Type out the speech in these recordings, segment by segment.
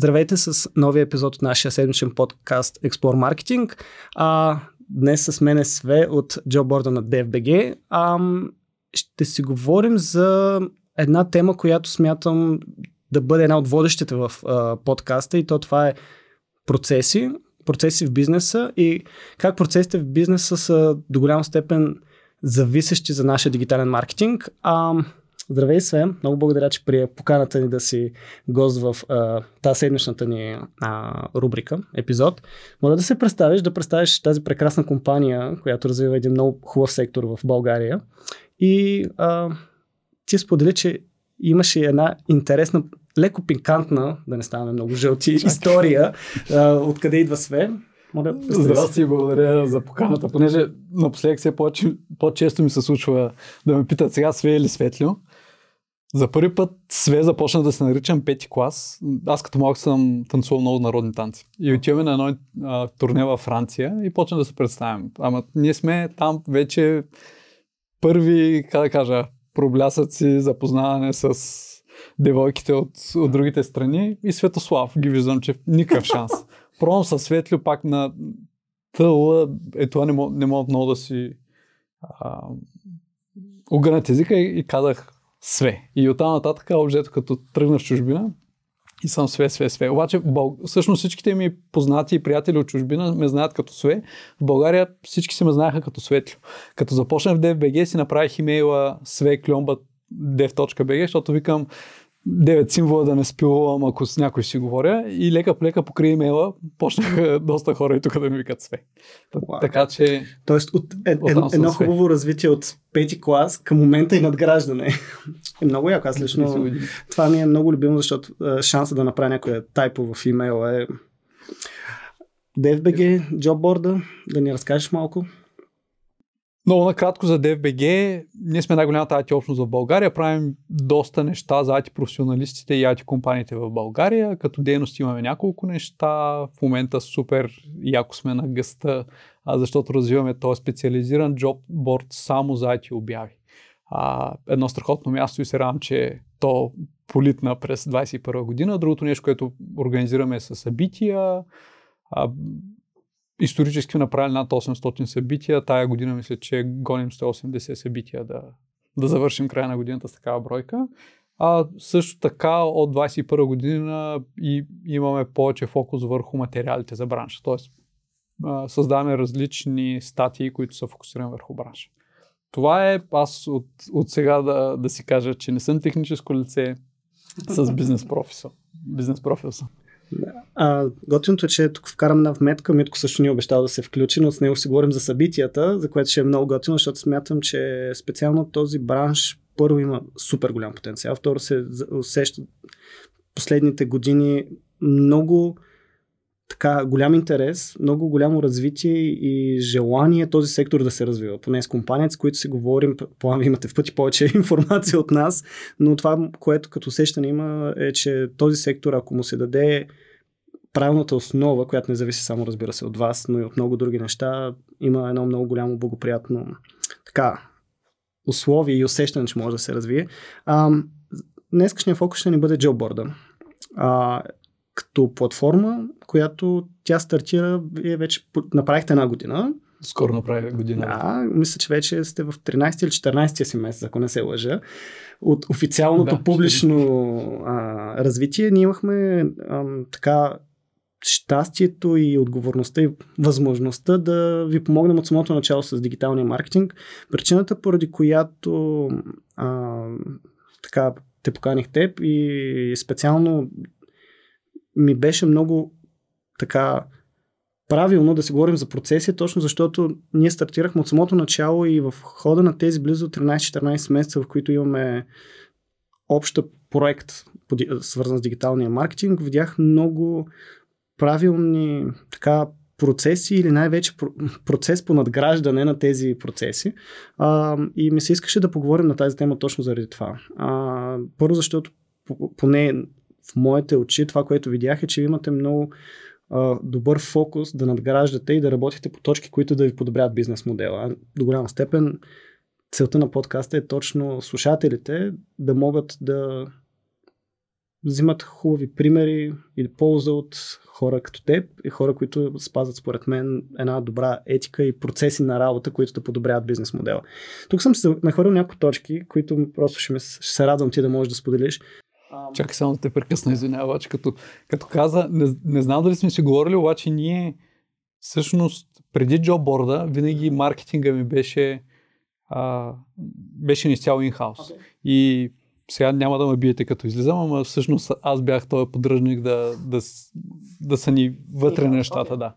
Здравейте с новия епизод от нашия седмичен подкаст Explore Marketing. А, днес с мен е Све от джоборда на DFBG. А, ще си говорим за една тема, която смятам да бъде една от водещите в а, подкаста и то това е процеси, процеси в бизнеса и как процесите в бизнеса са до голяма степен зависещи за нашия дигитален маркетинг. А, Здравей, Свен. Много благодаря, че прие поканата ни да си гост в а, тази седмичната ни а, рубрика, епизод. Моля да се представиш, да представиш тази прекрасна компания, която развива един много хубав сектор в България. И а, ти сподели, че имаше една интересна, леко пикантна, да не ставаме много жълти, история, а, откъде идва Свен. Моля, Здрасти, благодаря за поканата, понеже напоследък все по-често ми се случва да ме питат сега Све или Светлио. За първи път све започна да се наричам пети клас. Аз като малък съм танцувал много народни танци. И отиваме на едно а, турне във Франция и почна да се представям. Ама ние сме там вече първи, как да кажа, проблясъци, запознаване с девойките от, от другите страни и Светослав ги виждам, че никакъв шанс. Пробвам със Светлю пак на тъла, е това не мога, не мога много да си а, огънат езика и, и казах све. И оттам нататък, обжето като тръгна в чужбина, и съм све, све, све. Обаче, всъщност всичките ми познати и приятели от чужбина ме знаят като све. В България всички се ме знаеха като светло. Като започнах в DFBG си направих имейла dev.bg, защото викам, 9 символа да не спилувам, ако с някой си говоря. И лека по лека покрай имейла почнаха доста хора и тук да ми викат све. Wow. Така че... Тоест от е, е, едно хубаво развитие от пети клас към момента и надграждане. е много яко. Аз лично това ми е много любимо, защото е, шанса да направя някоя тайпо в имейла е DFBG, джобборда, да ни разкажеш малко. Много накратко за DFBG. Ние сме най-голямата IT общност в България. Правим доста неща за IT професионалистите и IT компаниите в България. Като дейност имаме няколко неща. В момента супер яко сме на гъста, защото развиваме този специализиран джобборд само за IT обяви. Едно страхотно място и се радвам, че то политна през 2021 година. Другото нещо, което организираме е събития. А, исторически направили над 800 събития. Тая година мисля, че гоним 180 събития да, да завършим края на годината с такава бройка. А също така от 21 година и имаме повече фокус върху материалите за бранша. Тоест създаваме различни статии, които са фокусирани върху бранша. Това е аз от, от сега да, да си кажа, че не съм техническо лице с бизнес профил. Бизнес профил съм. А, готиното е, че тук вкарам една вметка. Митко също ни е обещал да се включи, но с него си говорим за събитията, за което ще е много готино, защото смятам, че специално този бранш първо има супер голям потенциал, второ се усеща последните години много така голям интерес, много голямо развитие и желание този сектор да се развива. Поне с компанията, с които си говорим, план имате в пъти повече информация от нас, но това, което като усещане има е, че този сектор, ако му се даде правилната основа, която не зависи само, разбира се, от вас, но и от много други неща, има едно много голямо благоприятно така, условие и усещане, че може да се развие. А, днескашният фокус ще ни бъде джобборда. Като платформа, която тя стартира, вие вече направихте една година. Скоро направи година. Да, мисля, че вече сте в 13 или 14 си месец, ако не се лъжа. От официалното да, публично а, развитие ние имахме а, така щастието и отговорността и възможността да ви помогнем от самото начало с дигиталния маркетинг. Причината, поради която а, така те поканих теб и специално ми беше много така правилно да си говорим за процеси, точно защото ние стартирахме от самото начало и в хода на тези близо 13-14 месеца, в които имаме обща проект, свързан с дигиталния маркетинг, видях много правилни така процеси или най-вече процес по надграждане на тези процеси. А, и ми се искаше да поговорим на тази тема точно заради това. А, първо, защото поне в моите очи това, което видях е, че имате много а, добър фокус да надграждате и да работите по точки, които да ви подобрят бизнес модела. До голяма степен целта на подкаста е точно слушателите да могат да взимат хубави примери или полза от хора като теб и хора, които спазват според мен една добра етика и процеси на работа, които да подобряват бизнес модела. Тук съм се нахвърил някои точки, които просто ще, ме, ще се радвам ти да можеш да споделиш. Чакай само да те прекъсна, извинявай, обаче като, като каза, не, не знам дали сме си говорили, обаче ние всъщност преди джобборда винаги маркетинга ми беше а, беше изцяло инхаус. Okay. И сега няма да ме биете като излизам, ама всъщност аз бях този поддръжник да, да, да са ни вътре yeah, нещата, okay. да.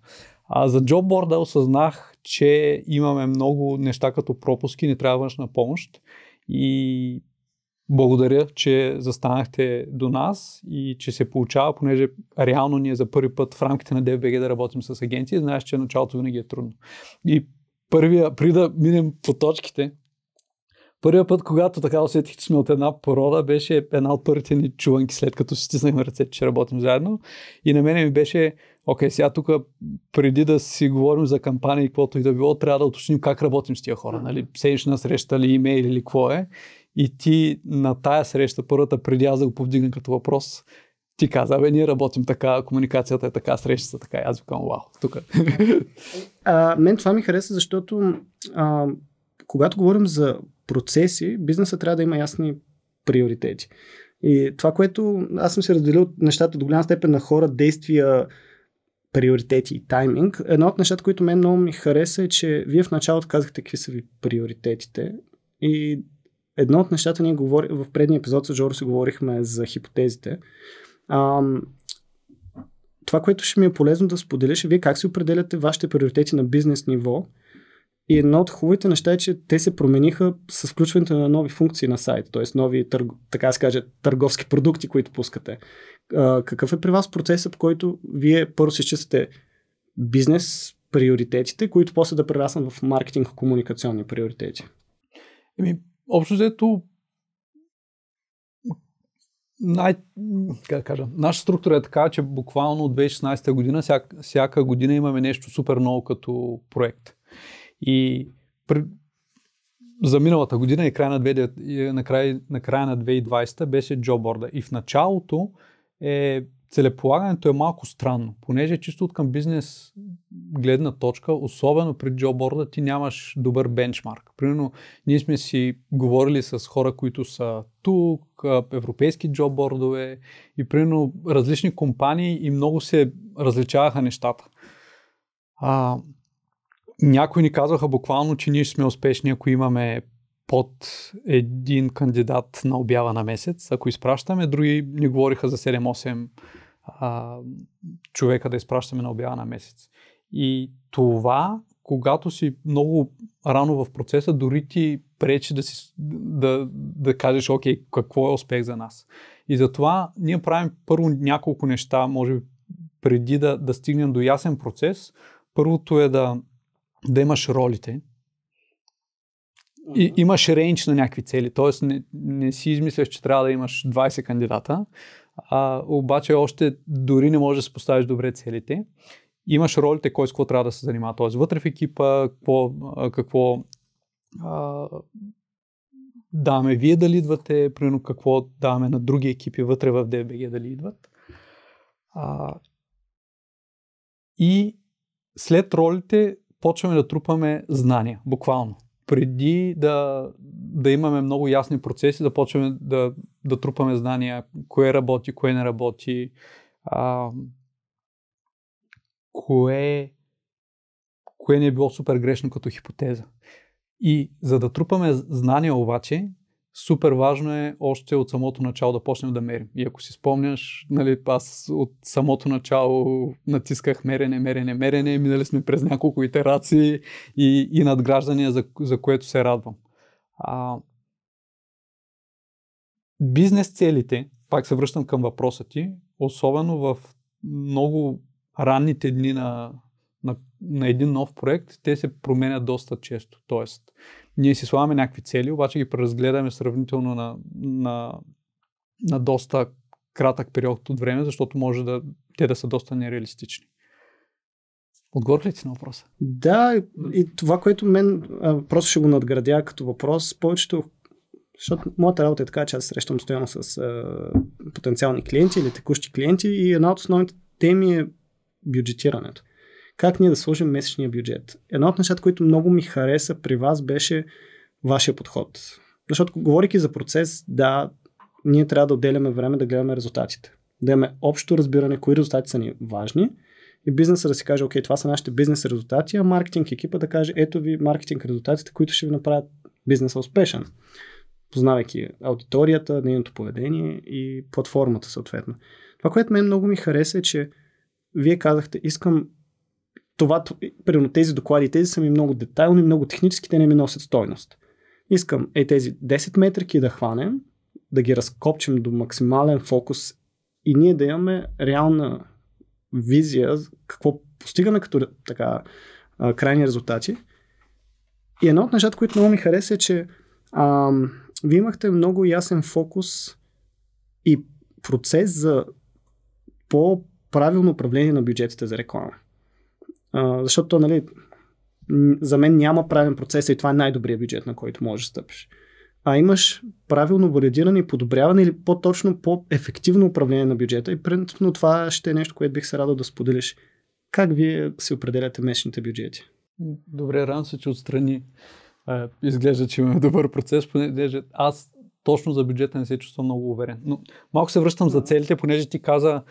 А за джобборда осъзнах, че имаме много неща като пропуски, не трябва външна помощ и благодаря, че застанахте до нас и че се получава, понеже реално ние за първи път в рамките на DFBG да работим с агенции, знаеш, че началото винаги е трудно. И първия, при да минем по точките, първия път, когато така усетих, че сме от една порода, беше една от първите ни чуванки, след като си стиснахме ръцете, че работим заедно. И на мене ми беше, окей, сега тук преди да си говорим за кампания и каквото и да било, трябва да уточним как работим с тия хора. Нали? Седнична среща ли, имейл или какво е. И ти на тая среща, първата преди аз да го повдигна като въпрос, ти каза, бе, ние работим така, комуникацията е така, срещата така. И аз викам, вау, тук. Мен това ми хареса, защото а, когато говорим за процеси, бизнесът трябва да има ясни приоритети. И това, което аз съм се разделил нещата до голяма степен на хора, действия, приоритети и тайминг. Едно от нещата, които мен много ми хареса е, че вие в началото казахте какви са ви приоритетите. И едно от нещата ние говори, в предния епизод с Жоро си говорихме за хипотезите. Ам, това, което ще ми е полезно да споделиш е вие как си определяте вашите приоритети на бизнес ниво. И едно от хубавите неща е, че те се промениха с включването на нови функции на сайт, т.е. нови, така се каже, търговски продукти, които пускате. А, какъв е при вас процесът, по който вие първо се изчиствате бизнес приоритетите, които после да прераснат в маркетинг комуникационни приоритети? Еми, общо взето най, как кажа, наша структура е така, че буквално от 2016 година, всяка, всяка година имаме нещо супер ново като проект. И при, за миналата година и края на, 2, на, край, на края на 2020 беше джоборда. И в началото е целеполагането е малко странно, понеже чисто от към бизнес гледна точка, особено при джоборда, ти нямаш добър бенчмарк. Примерно, ние сме си говорили с хора, които са тук, европейски джоббордове и примерно различни компании и много се различаваха нещата. А, някои ни казваха буквално, че ние сме успешни, ако имаме под един кандидат на обява на месец, ако изпращаме. Други ни говориха за 7-8 а, човека да изпращаме на обява на месец. И това, когато си много рано в процеса, дори ти пречи да, си, да, да кажеш, окей, какво е успех за нас. И затова ние правим първо няколко неща, може би преди да, да стигнем до ясен процес. Първото е да, да имаш ролите, и, имаш рейндж на някакви цели, т.е. Не, не си измисляш, че трябва да имаш 20 кандидата, а, обаче още дори не можеш да се поставиш добре целите. Имаш ролите, кой с какво трябва да се занимава. Т.е. вътре в екипа, какво, какво а, даваме вие да лидвате, примерно какво даваме на други екипи вътре в DBG да лидват. А, и след ролите почваме да трупаме знания, буквално преди да, да имаме много ясни процеси, да почваме да, да трупаме знания, кое работи, кое не работи, а, кое, кое не е било супер грешно като хипотеза. И за да трупаме знания обаче, супер важно е още от самото начало да почнем да мерим. И ако си спомняш, нали, аз от самото начало натисках мерене, мерене, мерене, минали сме през няколко итерации и, и надграждания, за, за което се радвам. А, бизнес целите, пак се връщам към въпроса ти, особено в много ранните дни на, на, на един нов проект, те се променят доста често. Тоест, ние си слагаме някакви цели, обаче ги преразгледаме сравнително на, на, на доста кратък период от време, защото може да те да са доста нереалистични. Отговор ли си на въпроса? Да, и това, което мен просто ще го надградя като въпрос, повечето Защото моята работа е така, че аз срещам постоянно с а, потенциални клиенти или текущи клиенти и една от основните теми е бюджетирането. Как ние да сложим месечния бюджет? Едно от нещата, които много ми хареса при вас беше вашия подход. Защото, говорики за процес, да, ние трябва да отделяме време да гледаме резултатите. Да имаме общо разбиране кои резултати са ни важни и бизнеса да си каже, окей, това са нашите бизнес резултати, а маркетинг екипа да каже, ето ви маркетинг резултатите, които ще ви направят бизнеса успешен познавайки аудиторията, нейното поведение и платформата съответно. Това, което мен много ми хареса е, че вие казахте, искам това, примерно тези доклади, тези са ми много детайлни, много технически, те не ми носят стойност. Искам е тези 10 метрики да хванем, да ги разкопчим до максимален фокус и ние да имаме реална визия какво постигаме като така крайни резултати. И едно от нещата, които много ми хареса е, че ам, вие имахте много ясен фокус и процес за по-правилно управление на бюджетите за реклама. А, защото, нали, за мен няма правилен процес и това е най-добрият бюджет, на който можеш да стъпиш. А имаш правилно валидиране и подобряване или по-точно по-ефективно управление на бюджета и принципно това ще е нещо, което бих се радал да споделиш. Как вие си определяте месечните бюджети? Добре, рано се, че отстрани изглежда, че имаме добър процес, понеже аз точно за бюджета не се чувствам много уверен. Но малко се връщам за целите, понеже ти каза,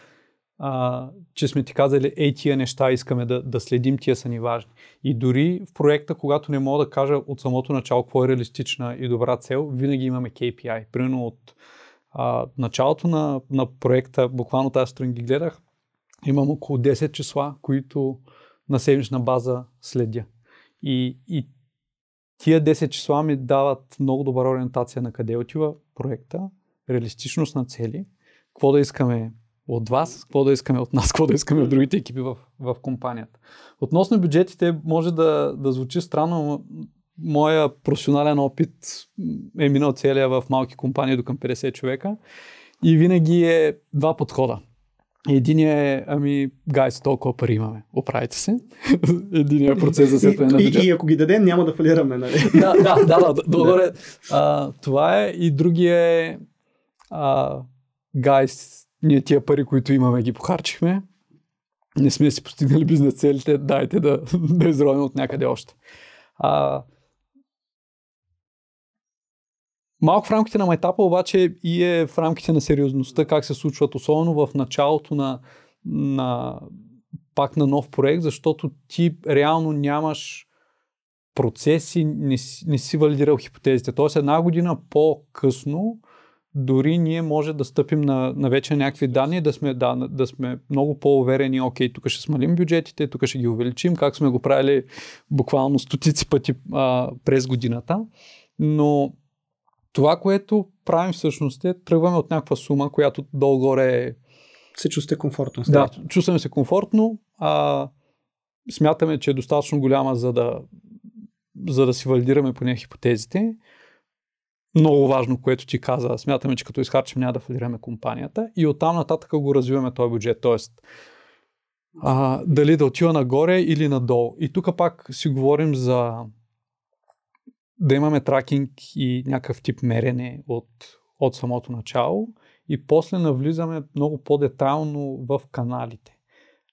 а, че сме ти казали, ей тия неща искаме да, да следим, тия са ни важни. И дори в проекта, когато не мога да кажа от самото начало какво е реалистична и добра цел, винаги имаме KPI. Примерно от а, началото на, на проекта, буквално тази сутрин ги гледах, имам около 10 числа, които на седмична база следя. И, и Тия 10 числа ми дават много добра ориентация на къде отива проекта, реалистичност на цели, какво да искаме от вас, какво да искаме от нас, какво да искаме от другите екипи в, в компанията. Относно бюджетите, може да, да звучи странно, но моя професионален опит е минал целия в малки компании до към 50 човека и винаги е два подхода. Единият е, ами, гайс, толкова пари имаме. Оправите се. Единият процес за сетване на бюджет. И, и, ако ги дадем, няма да фалираме, нали? да, да, да, да, добре. А, това е. И другия е, а, гайс, ние тия пари, които имаме, ги похарчихме. Не сме си постигнали бизнес целите, дайте да, да изровим от някъде още. А, Малко в рамките на майтапа обаче и е в рамките на сериозността как се случват, особено в началото на, на пак на нов проект, защото ти реално нямаш процеси, не, не си валидирал хипотезите. Тоест една година по-късно дори ние може да стъпим на, на вече някакви данни, да сме, да, да сме много по-уверени, окей, тук ще смалим бюджетите, тук ще ги увеличим, как сме го правили буквално стотици пъти а, през годината. Но това, което правим всъщност е, тръгваме от някаква сума, която долу-горе е... Се чувствате комфортно. Да, чувстваме се комфортно. А, смятаме, че е достатъчно голяма, за да, за да си валидираме поне хипотезите. Много важно, което ти каза, смятаме, че като изхарчим няма да валидираме компанията и оттам нататък го развиваме този бюджет. Тоест, а, дали да отива нагоре или надолу. И тук пак си говорим за да имаме тракинг и някакъв тип мерене от, от самото начало и после навлизаме много по-детайлно в каналите.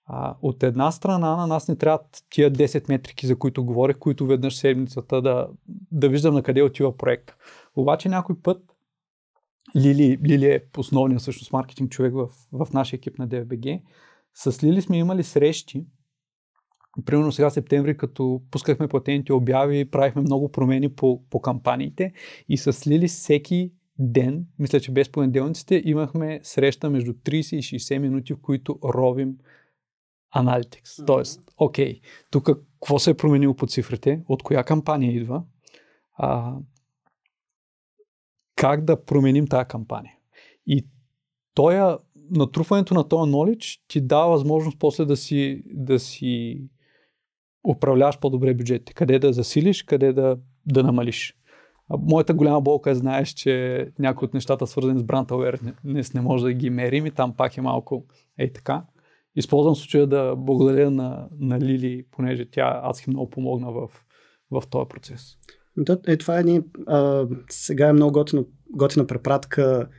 А, от една страна на нас не трябват тия 10 метрики, за които говорех, които веднъж седмицата да, да виждам на къде отива проект. Обаче някой път Лили, Лили е основният всъщност маркетинг човек в, в нашия екип на DFBG. С Лили сме имали срещи, Примерно сега септември, като пускахме платените обяви, правихме много промени по, по кампаниите и с Лили всеки ден, мисля, че без понеделниците, имахме среща между 30 и 60 минути, в които ровим аналитикс. Mm-hmm. Тоест, окей, тук какво се е променило по цифрите, от коя кампания идва, а, как да променим тази кампания. И тоя, натрупването на този knowledge ти дава възможност после да си, да си управляваш по-добре бюджетите. Къде да засилиш, къде да, да намалиш. Моята голяма болка е, знаеш, че някои от нещата, свързани с бранд awareness, не може да ги мерим и там пак е малко ей така. Използвам случая да благодаря на, на Лили, понеже тя аз много помогна в, в този процес. Е, това е ни, а, сега е много готина, готина препратка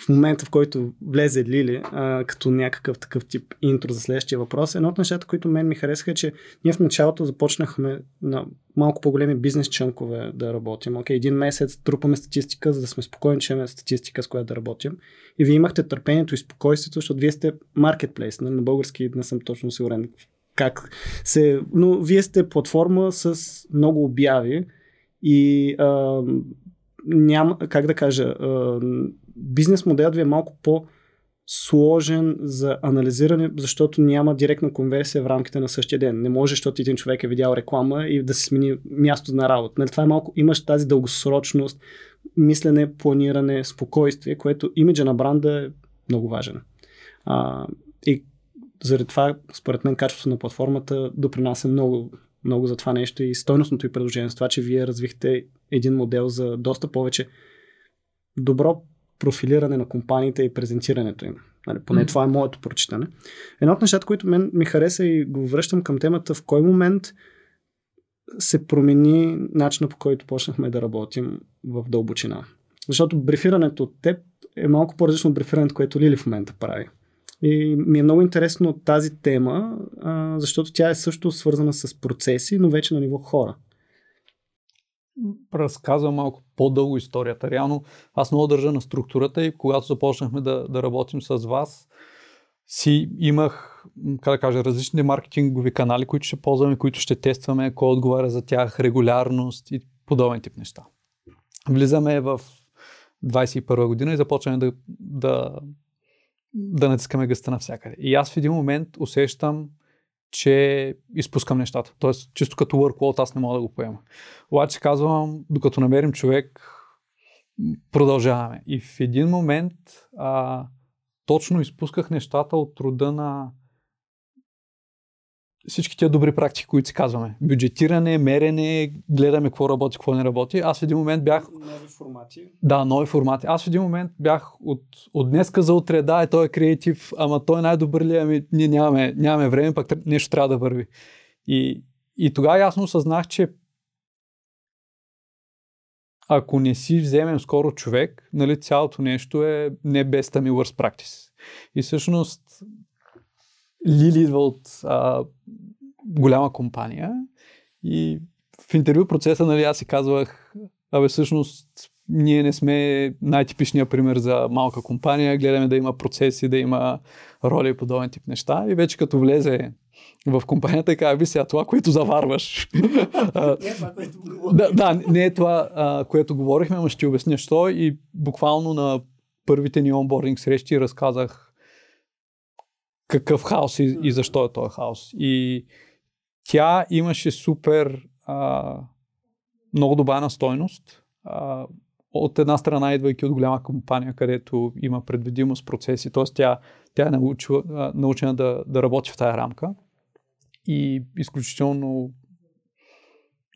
в момента, в който влезе Лили, а, като някакъв такъв тип интро за следващия въпрос, едно от нещата, които мен ми харесаха е, че ние в началото започнахме на малко по-големи бизнес чънкове да работим. Окей, един месец трупаме статистика, за да сме спокойни, че имаме статистика, с която да работим. И вие имахте търпението и спокойствието, защото вие сте маркетплейс. На български не съм точно сигурен как се... Но вие сте платформа с много обяви и а, няма, как да кажа, а, бизнес моделът ви е малко по- сложен за анализиране, защото няма директна конверсия в рамките на същия ден. Не може, защото един човек е видял реклама и да се смени място на работа. Нали, това е малко, имаш тази дългосрочност, мислене, планиране, спокойствие, което имиджа на бранда е много важен. А, и заради това, според мен, качеството на платформата допринася много, много за това нещо и стойностното и предложение с това, че вие развихте един модел за доста повече добро профилиране на компаниите и презентирането им. Нали, поне mm. това е моето прочитане. Едно от нещата, които мен ми хареса и го връщам към темата, в кой момент се промени начина по който почнахме да работим в дълбочина. Защото брифирането от теб е малко по-различно от брифирането, което Лили в момента прави. И ми е много интересно тази тема, а, защото тя е също свързана с процеси, но вече на ниво хора разказвам малко по-дълго историята. Реално аз много държа на структурата и когато започнахме да, да работим с вас, си имах, как да кажа, различни маркетингови канали, които ще ползваме, които ще тестваме, кой отговаря за тях, регулярност и подобен тип неща. Влизаме в 21 година и започваме да, да, да натискаме гъста навсякъде. И аз в един момент усещам, че изпускам нещата. Тоест, чисто като workload аз не мога да го поема. Обаче казвам, докато намерим човек, продължаваме. И в един момент а, точно изпусках нещата от труда на всички тия добри практики, които си казваме. Бюджетиране, мерене, гледаме какво работи, какво не работи. Аз в един момент бях... Нови формати. Да, нови формати. Аз в един момент бях от, от днеска за утре, да, е, той е креатив, ама той е най-добър ли, ами ние нямаме, нямаме време, пък нещо трябва да върви. И, и тогава ясно осъзнах, че ако не си вземем скоро човек, нали, цялото нещо е не без ми worst practice. И всъщност Лили идва от а, голяма компания и в интервю процеса, нали, аз си казвах, абе всъщност ние не сме най-типичният пример за малка компания, гледаме да има процеси, да има роли и подобен тип неща. И вече като влезе в компанията и казва, ви сега това, което заварваш. е да, да, не е това, а, което говорихме, но ще ти обясня що. И буквално на първите ни онбординг срещи разказах какъв хаос и, и защо е този хаос. И тя имаше супер а, много добавена стойност. А, от една страна, идвайки от голяма компания, където има предвидимост процеси, т.е. тя, тя е научила, научена да, да работи в тая рамка и изключително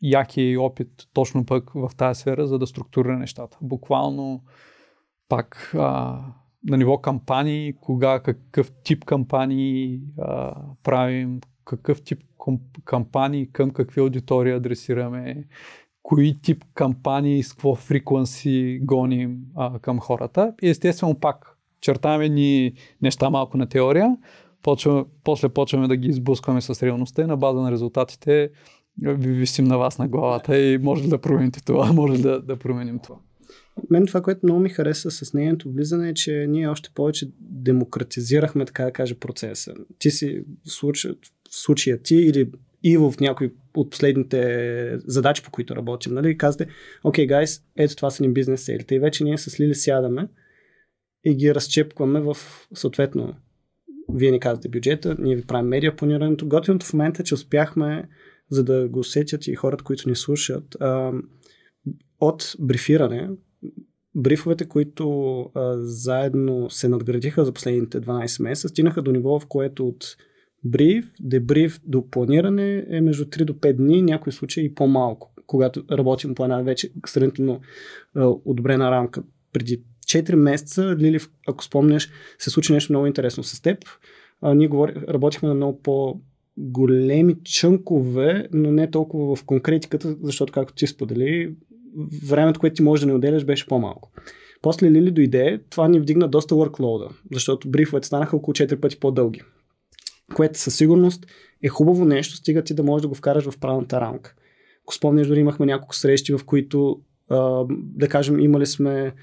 яки опит точно пък в тази сфера, за да структурира нещата. Буквално пак а, на ниво кампании, кога, какъв тип кампании а, правим, какъв тип кампании към какви аудитории адресираме, кои тип кампании с какво фриквенси гоним а, към хората. И естествено пак чертаме ни неща малко на теория, почваме, после почваме да ги избускваме с реалността и на база на резултатите ви висим на вас на главата и може да промените това, може да, да променим това. Мен това, което много ми хареса с нейното влизане е, че ние още повече демократизирахме, така да кажа, процеса. Ти си в случая, в случая ти или и в някои от последните задачи, по които работим, нали, казвате, окей, okay, гайс, ето това са ни бизнес целите. И вече ние с Лили сядаме и ги разчепкваме в съответно вие ни казвате бюджета, ние ви правим медиа планирането. Готиното в момента е, че успяхме, за да го усетят и хората, които ни слушат, от брифиране, брифовете, които а, заедно се надградиха за последните 12 месеца, стигнаха до ниво, в което от бриф, дебриф до планиране е между 3 до 5 дни, някои случаи и по-малко, когато работим по една вече сравнително одобрена рамка. Преди 4 месеца, Лили, ако спомняш, се случи нещо много интересно с теб. А, ние говори, работихме на много по големи чънкове, но не толкова в конкретиката, защото както ти сподели, времето, което ти можеш да не отделяш, беше по-малко. После Лили дойде, това ни вдигна доста workload, защото брифовете станаха около 4 пъти по-дълги. Което със сигурност е хубаво нещо, стига ти да можеш да го вкараш в правилната рамка. Ако спомняш, дори имахме няколко срещи, в които, да кажем, имали сме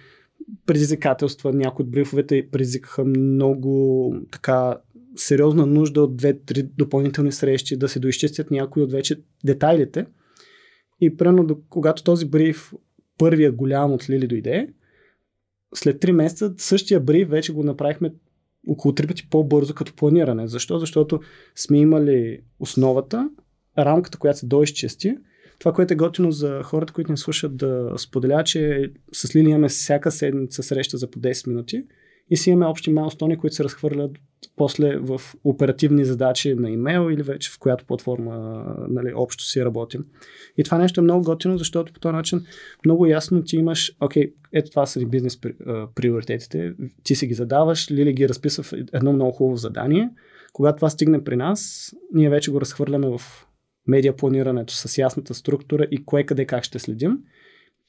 предизвикателства, някои от брифовете предизвикаха много така сериозна нужда от две-три допълнителни срещи да се доизчистят някои от вече детайлите. И примерно, когато този бриф, първия голям от Лили дойде, след 3 месеца същия бриф вече го направихме около 3 пъти по-бързо като планиране. Защо? Защото сме имали основата, рамката, която се доизчисти. Това, което е готино за хората, които ни слушат да споделя, че с Лили имаме всяка седмица среща за по 10 минути и си имаме общи майлстони, които се разхвърлят после в оперативни задачи на имейл или вече в която платформа нали, общо си работим. И това нещо е много готино, защото по този начин много ясно ти имаш, окей, ето това са бизнес приоритетите, ти си ги задаваш, Лили ги разписва в едно много хубаво задание. Когато това стигне при нас, ние вече го разхвърляме в медиа планирането с ясната структура и кое къде как ще следим.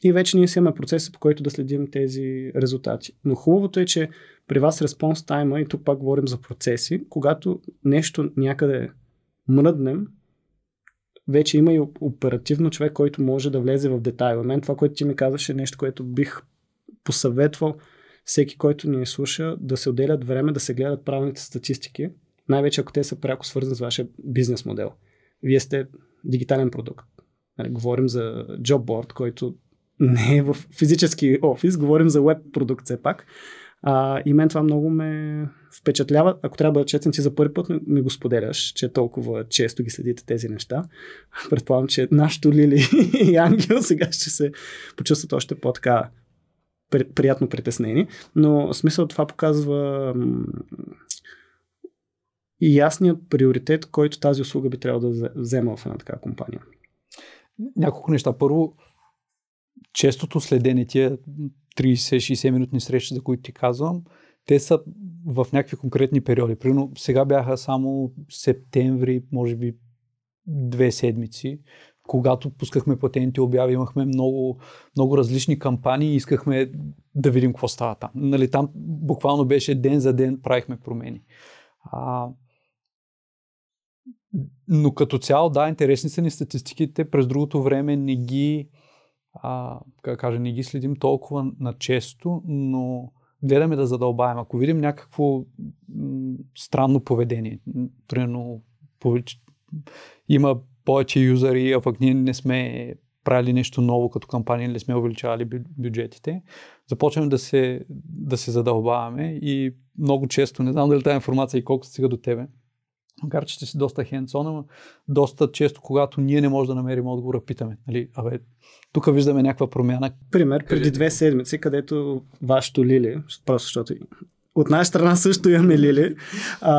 И вече ние си имаме процеса, по който да следим тези резултати. Но хубавото е, че при вас респонс тайма, и тук пак говорим за процеси, когато нещо някъде мръднем, вече има и оперативно човек, който може да влезе в детайла. Мен това, което ти ми казваш е нещо, което бих посъветвал всеки, който ни слуша, да се отделят време да се гледат правилните статистики, най-вече ако те са пряко свързани с вашия бизнес модел. Вие сте дигитален продукт. Нали, говорим за джобборд, който не е в физически офис, говорим за веб продукт все пак. А, и мен това много ме впечатлява. Ако трябва да честен, ти за първи път ми го споделяш, че толкова често ги следите тези неща. Предполагам, че нашото Лили и Ангел сега ще се почувстват още по-така приятно притеснени. Но смисъл това показва и ясният приоритет, който тази услуга би трябвало да взема в една такава компания. Няколко неща. Първо, честото следене, тия 30-60 минутни срещи, за които ти казвам, те са в някакви конкретни периоди. Примерно сега бяха само септември, може би две седмици, когато пускахме платените обяви, имахме много, много различни кампании и искахме да видим какво става там. Нали, там буквално беше ден за ден правихме промени. А, но като цяло, да, интересни са ни статистиките. През другото време не ги, а, как кажа, не ги следим толкова на често, но гледаме да задълбаем. Ако видим някакво м- странно поведение, примерно повече, има повече юзери, а пък ние не сме правили нещо ново като кампания, не сме увеличавали бюджетите, започваме да се, да се задълбаваме и много често, не знам дали тази информация и колко стига до тебе, Макар, че ще си доста хендсон, но доста често, когато ние не можем да намерим отговора, питаме. Нали, абе, тук виждаме някаква промяна. Пример, преди две седмици, където вашето Лили, просто защото от наша страна също имаме Лили. А,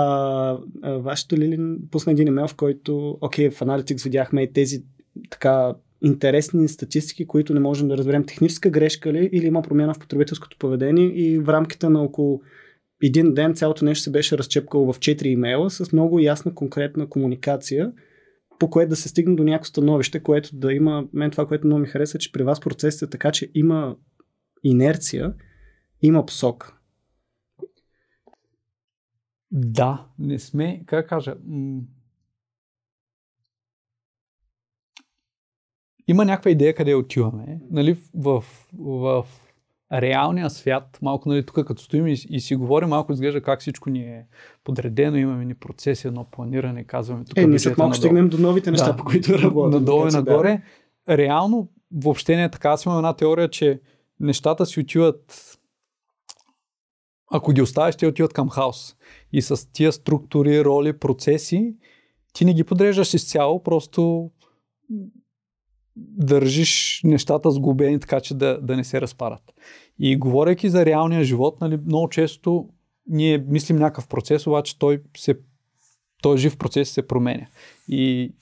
а, вашето Лили пусна един имейл, в който, окей, в Analytics видяхме и тези така интересни статистики, които не можем да разберем техническа грешка ли или има промяна в потребителското поведение и в рамките на около един ден цялото нещо се беше разчепкало в 4 имейла с много ясна, конкретна комуникация, по което да се стигне до някакво становище, което да има, мен това, което много ми хареса, че при вас процесът е така, че има инерция, има посока. Да, не сме, как кажа, има някаква идея къде отиваме. Нали, в, в, в реалния свят, малко нали, тук като стоим и, и си говорим, малко изглежда как всичко ни е подредено, имаме ни процеси, едно планиране, казваме тук. Е, ние след малко стигнем до новите неща, да, по които работим. Надолу и нагоре. Да. Реално въобще не е така. Аз имам една теория, че нещата си отиват ако ги оставиш, те отиват към хаос. И с тия структури, роли, процеси, ти не ги подреждаш изцяло, просто държиш нещата сгубени, така че да, да не се разпарат. И говорейки за реалния живот, нали, много често ние мислим някакъв процес, обаче той, се, той жив процес се променя. И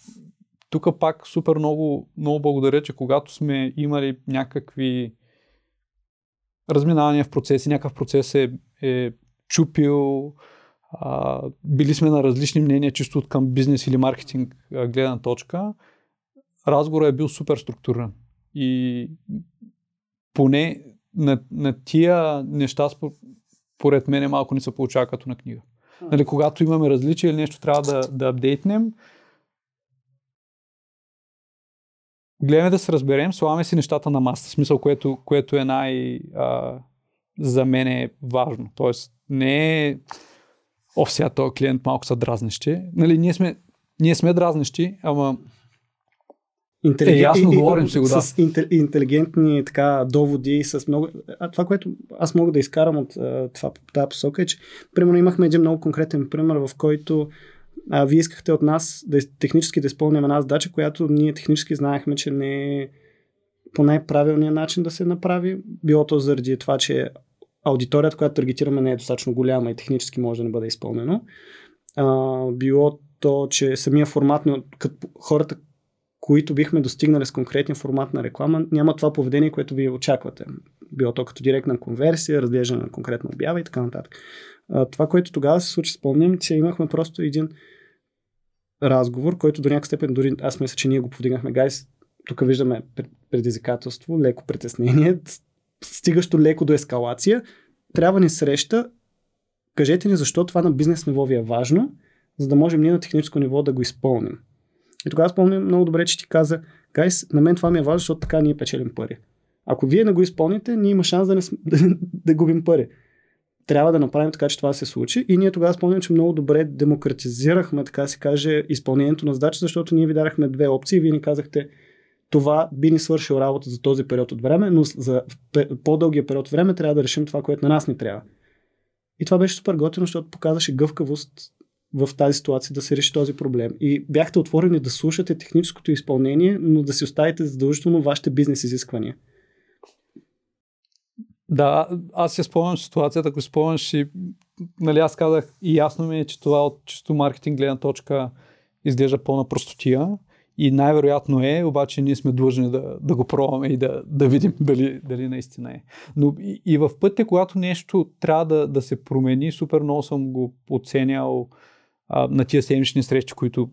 тук пак супер много, много благодаря, че когато сме имали някакви разминавания в процеси, някакъв процес е, е чупил, а, били сме на различни мнения, чисто от към бизнес или маркетинг гледна точка, разговорът е бил супер структурен. И поне на, на тия неща, според мен, малко не се получава като на книга. Нали, когато имаме различия или нещо трябва да, да апдейтнем, гледаме да се разберем, слагаме си нещата на маста, смисъл, което, което е най- а, за мен е важно. Тоест, не е о, сега този клиент малко са дразнещи. Нали, ние сме, ние сме дразнещи, ама Интелиген... Е, ясно и, говорим си го, да. С интелигентни така, доводи, с много... А това, което аз мога да изкарам от това, тази посока е, че примерно имахме един много конкретен пример, в който а, вие искахте от нас да технически да изпълним една задача, която ние технически знаехме, че не е по най-правилния начин да се направи. Било то заради това, че аудиторията, която таргетираме, не е достатъчно голяма и технически може да не бъде изпълнено. А, било то, че самия формат, като хората, които бихме достигнали с конкретния формат на реклама, няма това поведение, което вие очаквате. Било то като директна конверсия, разглеждане на конкретна обява и така нататък. Това, което тогава се случи, спомням, че имахме просто един разговор, който до някакъв степен, дори аз мисля, че ние го повдигнахме, гайс, тук виждаме предизвикателство, леко притеснение, стигащо леко до ескалация. Трябва ни среща. Кажете ни защо това на бизнес ниво ви е важно, за да можем ние на техническо ниво да го изпълним. И тогава спомням много добре, че ти каза, гайс, на мен това ми е важно, защото така ние печелим пари. Ако вие не го изпълните, ние има шанс да, не, да, да губим пари. Трябва да направим така, че това се случи. И ние тогава спомням, че много добре демократизирахме, така се каже, изпълнението на задача, защото ние ви дарахме две опции и вие ни казахте, това би ни свършил работа за този период от време, но за по-дългия период от време трябва да решим това, което на нас ни трябва. И това беше супер готино, защото показваше гъвкавост в тази ситуация да се реши този проблем. И бяхте отворени да слушате техническото изпълнение, но да си оставите задължително вашите бизнес изисквания. Да, аз се спомням ситуацията, ако спомняш и нали, аз казах и ясно ми е, че това от чисто маркетинг гледна точка изглежда пълна простотия и най-вероятно е, обаче ние сме длъжни да, да го пробваме и да, да видим дали, дали наистина е. Но и, и в пътя, когато нещо трябва да, да се промени, супер много съм го оценял а, на тия седмични срещи, които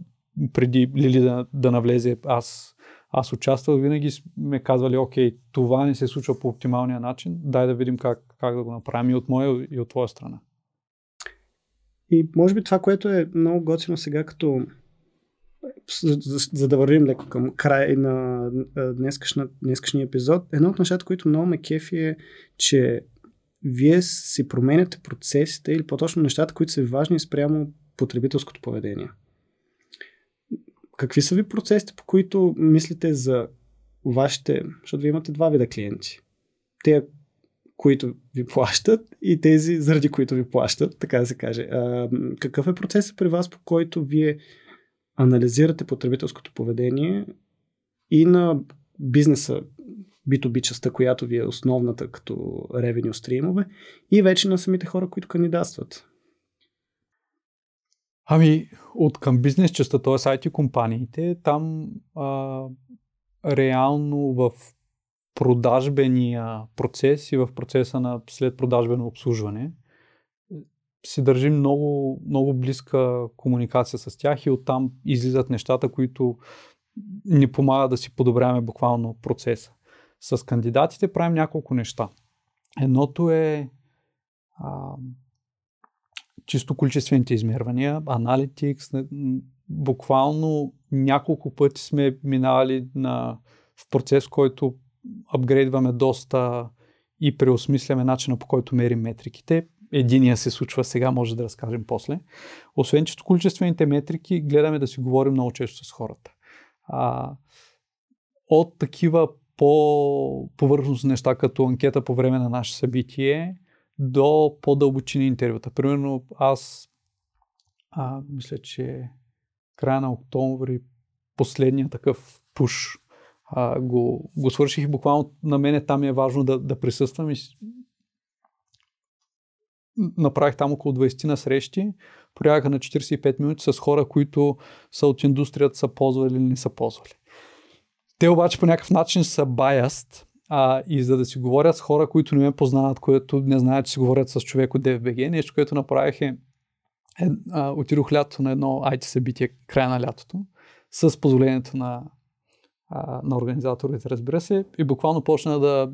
преди Лили да, да навлезе, аз, аз участвах, винаги сме казвали, окей, това не се случва по оптималния начин, дай да видим как, как да го направим и от моя и от твоя страна. И може би това, което е много готино сега като за, за, за да вървим леко към край на днескашна, днескашния епизод, едно от нещата, които много ме кефи е, че вие си променяте процесите или по-точно нещата, които са важни спрямо потребителското поведение. Какви са ви процесите, по които мислите за вашите, защото вие имате два вида клиенти. Те, които ви плащат и тези, заради които ви плащат, така да се каже. А, какъв е процесът при вас, по който вие анализирате потребителското поведение и на бизнеса, B2B частта, която ви е основната като ревеню стримове и вече на самите хора, които кандидатстват. Ами, от към бизнес частта, т.е. IT компаниите, там а, реално в продажбения процес и в процеса на след продажбено обслужване си държим много, много близка комуникация с тях и оттам излизат нещата, които ни помагат да си подобряваме буквално процеса. С кандидатите правим няколко неща. Едното е а, чисто количествените измервания, аналитикс, буквално няколко пъти сме минали на, в процес, който апгрейдваме доста и преосмисляме начина по който мерим метриките единия се случва сега, може да разкажем после. Освен чисто количествените метрики, гледаме да си говорим много често с хората. А, от такива по-повърхностни неща, като анкета по време на наше събитие, до по-дълбочини интервюта. Примерно аз а, мисля, че края на октомври последния такъв пуш а, го, го свърших и буквално на мене там е важно да, да присъствам и направих там около 20 на срещи, порядъка на 45 минути с хора, които са от индустрията, са ползвали или не са ползвали. Те обаче по някакъв начин са biased а, и за да си говорят с хора, които не ме познават, които не знаят, че си говорят с човек от DFBG, нещо, което направих е е, а, отидох лято на едно IT събитие, края на лятото, с позволението на, а, на организаторите, разбира се, и буквално почна да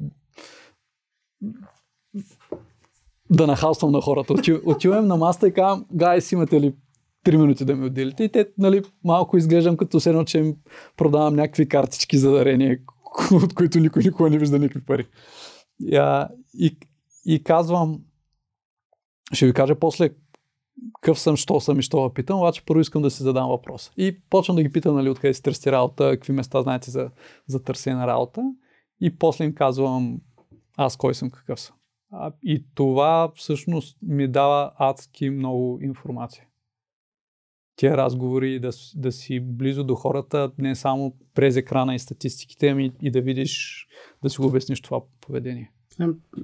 да нахалствам на хората. Отивам на маста и казвам, гайс, имате ли 3 минути да ми отделите? И те, нали, малко изглеждам като се едно, че им продавам някакви картички за дарение, от които никой никога не вижда никакви пари. И, и, и казвам, ще ви кажа после къв съм, що съм и що питам, обаче първо искам да си задам въпрос. И почвам да ги питам, нали, откъде си търси работа, какви места знаете за, за търсене на работа. И после им казвам аз кой съм, какъв съм. А, и това всъщност ми дава адски много информация. Тия разговори, да, да си близо до хората, не само през екрана и статистиките, ами и да видиш, да си го обясниш това поведение.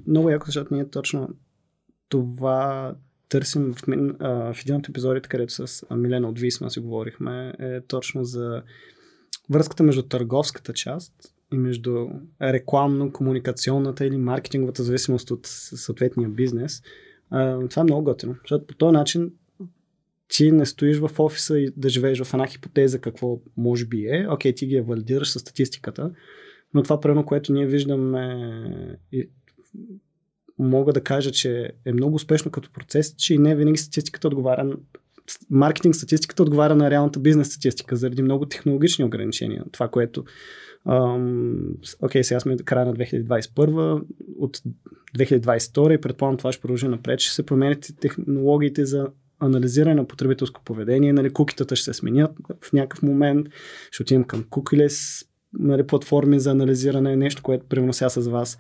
Много яко, защото ние точно това търсим в, в един от епизодите, където с Милена от Висма си говорихме, е точно за връзката между търговската част и между рекламно-комуникационната или маркетинговата зависимост от съответния бизнес. това е много готино, защото по този начин ти не стоиш в офиса и да живееш в една хипотеза какво може би е. Окей, ти ги я валидираш с статистиката, но това, примерно, което ние виждаме и мога да кажа, че е много успешно като процес, че и не винаги статистиката отговаря маркетинг статистиката отговаря на реалната бизнес статистика заради много технологични ограничения. Това, което Окей, okay, сега сме края на 2021, от 2022 и предполагам това ще продължи напред, ще се променят технологиите за анализиране на потребителско поведение, нали, кукитата ще се сменят в някакъв момент, ще отидем към кукилес, нали, платформи за анализиране, нещо, което примерно сега с вас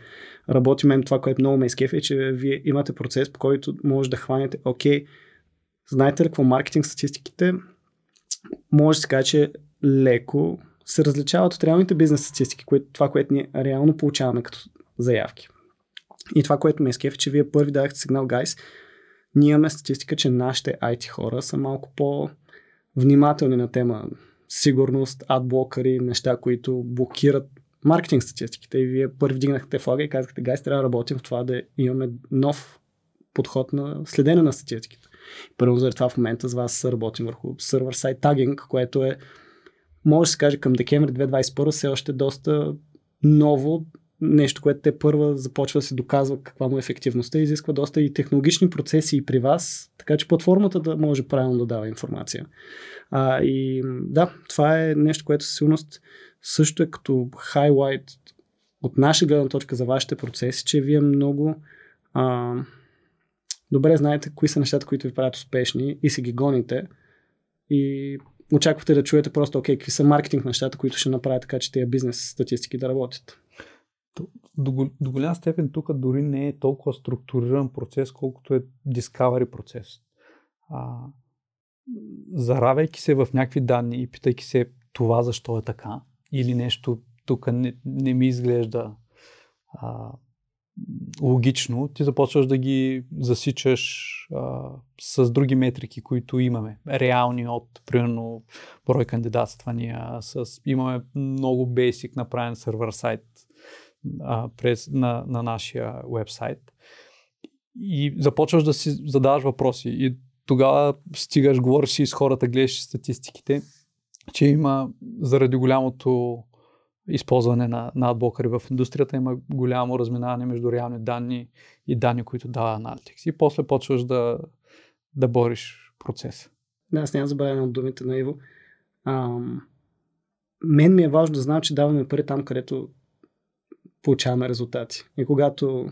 работим. Мен това, което много ме изкефи, е, че вие имате процес, по който може да хванете, окей, знаете ли какво маркетинг статистиките, може да се каже, че леко се различават от реалните бизнес статистики, което, това, което ние реално получаваме като заявки. И това, което ме е че вие първи дадахте сигнал, гайс, ние имаме статистика, че нашите IT хора са малко по-внимателни на тема сигурност, адблокъри, неща, които блокират маркетинг статистиките. И вие първи вдигнахте флага и казахте, гайс, трябва да работим в това да имаме нов подход на следене на статистиките. Първо заради това в момента с вас работим върху сервер сайт тагинг, което е може да се каже към декември 2021 все още доста ново нещо, което те първа започва да се доказва каква му е ефективността, изисква доста и технологични процеси и при вас, така че платформата да може правилно да дава информация. А, и да, това е нещо, което със сигурност също е като хайлайт от наша гледна точка за вашите процеси, че вие много а, добре знаете кои са нещата, които ви правят успешни и си ги гоните и очаквате да чуете просто, окей, какви са маркетинг нещата, които ще направят така, че тези бизнес статистики да работят. До, до голяма степен тук дори не е толкова структуриран процес, колкото е discovery процес. А, заравяйки се в някакви данни и питайки се това защо е така, или нещо тук не, не ми изглежда а, логично, ти започваш да ги засичаш а, с други метрики, които имаме. Реални от, примерно, брой кандидатствания. С, имаме много бейсик направен сервер сайт а, през, на, на нашия вебсайт. И започваш да си задаваш въпроси. И тогава стигаш, говориш си с хората, гледаш статистиките, че има заради голямото използване на, на адблокъри в индустрията има голямо разминаване между реални данни и данни, които дава Analytics. И после почваш да, да бориш процеса. Да, аз няма забравяме от думите на Иво. Ам, мен ми е важно да знам, че даваме пари там, където получаваме резултати. И когато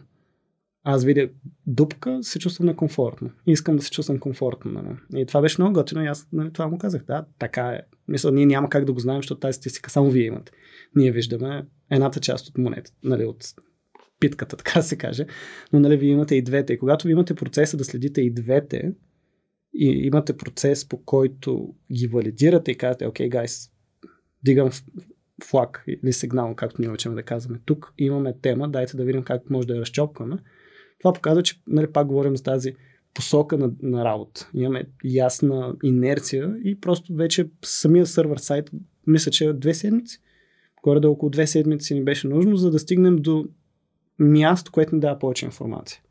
аз видя дупка, се чувствам некомфортно. Искам да се чувствам комфортно. Нали? И това беше много готино и аз нали, това му казах. Да, така е. Мисля, ние няма как да го знаем, защото тази статистика само вие имате. Ние виждаме едната част от монетата, нали, от питката, така се каже. Но нали, вие имате и двете. И когато ви имате процеса да следите и двете, и имате процес по който ги валидирате и казвате, окей, гайс, дигам флаг или сигнал, както ние учим да казваме. Тук имаме тема, дайте да видим как може да я разчопкаме. Това показва, че нали, пак говорим за тази посока на, на работа. Имаме ясна инерция и просто вече самия сървър сайт, мисля, че е две седмици. Горе да около две седмици ни беше нужно, за да стигнем до място, което ни дава повече информация.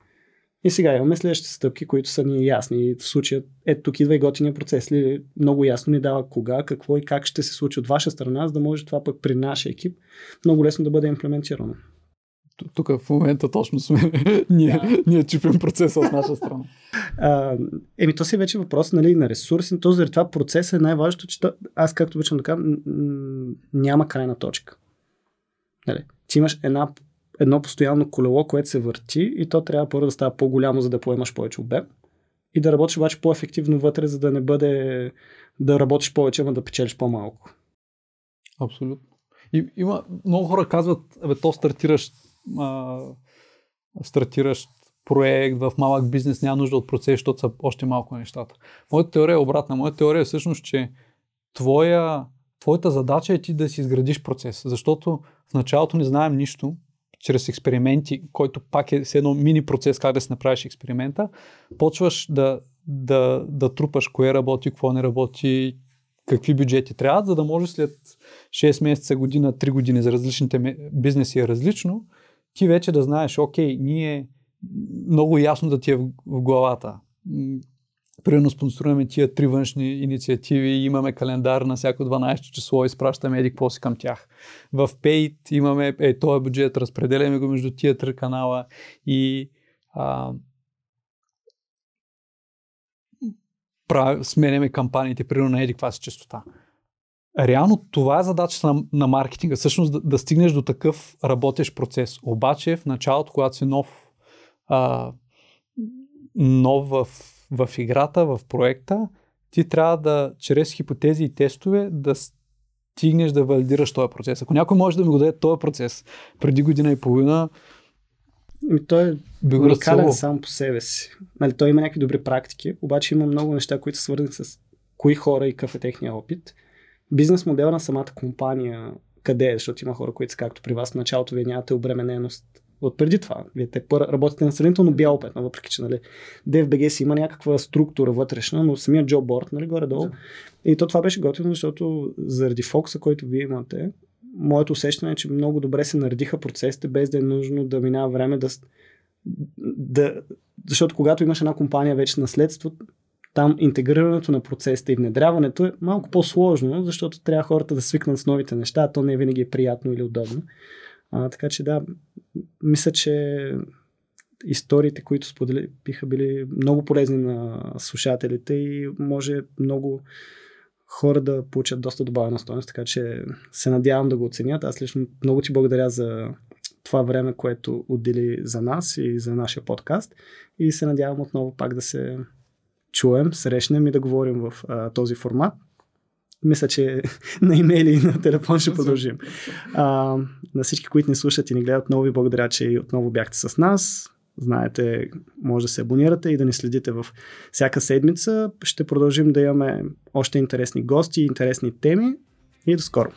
И сега имаме следващите стъпки, които са ни ясни. И в случая, ето тук идва и готиния процес. Ли, много ясно ни дава кога, какво и как ще се случи от ваша страна, за да може това пък при нашия екип много лесно да бъде имплементирано. Тук в момента точно сме. ние, да. ние чипим процеса от наша страна. А, еми, то си е вече въпрос нали, на ресурси. То заради това процес е най-важното, че аз, както обичам да кажа, няма крайна точка. Нали, ти имаш една едно постоянно колело, което се върти и то трябва първо да става по-голямо, за да поемаш повече обем и да работиш обаче по-ефективно вътре, за да не бъде да работиш повече, но да печелиш по-малко. Абсолютно. И, има, много хора казват, абе, то стартираш, а, стартираш проект в малък бизнес, няма нужда от процес, защото са още малко нещата. Моята теория е обратна. Моята теория е всъщност, че твоя, твоята задача е ти да си изградиш процес, защото в началото не знаем нищо, чрез експерименти, който пак е с едно мини процес как да си направиш експеримента, почваш да, да, да трупаш кое работи, какво не работи, какви бюджети трябват, за да може след 6 месеца, година, 3 години за различните бизнеси е различно, ти вече да знаеш, окей, ние много ясно да ти е в главата примерно спонсорираме тия три външни инициативи, имаме календар на всяко 12 число, изпращаме еди какво към тях. В Paid имаме е, този бюджет, разпределяме го между тия три канала и а, прав, сменяме кампаниите, примерно на еди каква си частота. Реално това е задачата на, на маркетинга, всъщност да, да стигнеш до такъв работещ процес. Обаче в началото, когато си нов, а, нов в в играта, в проекта, ти трябва да, чрез хипотези и тестове, да стигнеш да валидираш този процес. Ако някой може да ми го даде този процес преди година и половина, и той е уникален сам по себе си. Нали, той има някакви добри практики, обаче има много неща, които са свързани с кои хора и какъв е техния опит. Бизнес модела на самата компания къде е, защото има хора, които са както при вас в началото, вие нямате обремененост от преди това. Вие те работите на сравнително бяло петно, въпреки че нали, DFBG си има някаква структура вътрешна, но самия джобборд, нали, горе-долу. И то това беше готино, защото заради фокуса, който вие имате, моето усещане е, че много добре се наредиха процесите, без да е нужно да минава време да, да защото когато имаш една компания вече наследство, там интегрирането на процесите и внедряването е малко по-сложно, защото трябва хората да свикнат с новите неща, а то не винаги е приятно или удобно. А, така че да, мисля, че историите, които сподели, биха били много полезни на слушателите и може много хора да получат доста добавена стоеност, така че се надявам да го оценят. Аз лично много ти благодаря за това време, което отдели за нас и за нашия подкаст и се надявам отново пак да се чуем, срещнем и да говорим в а, този формат мисля, че на имейли и на телефон ще продължим. А, на всички, които ни слушат и ни гледат, много ви благодаря, че отново бяхте с нас. Знаете, може да се абонирате и да ни следите в всяка седмица. Ще продължим да имаме още интересни гости и интересни теми. И до скоро!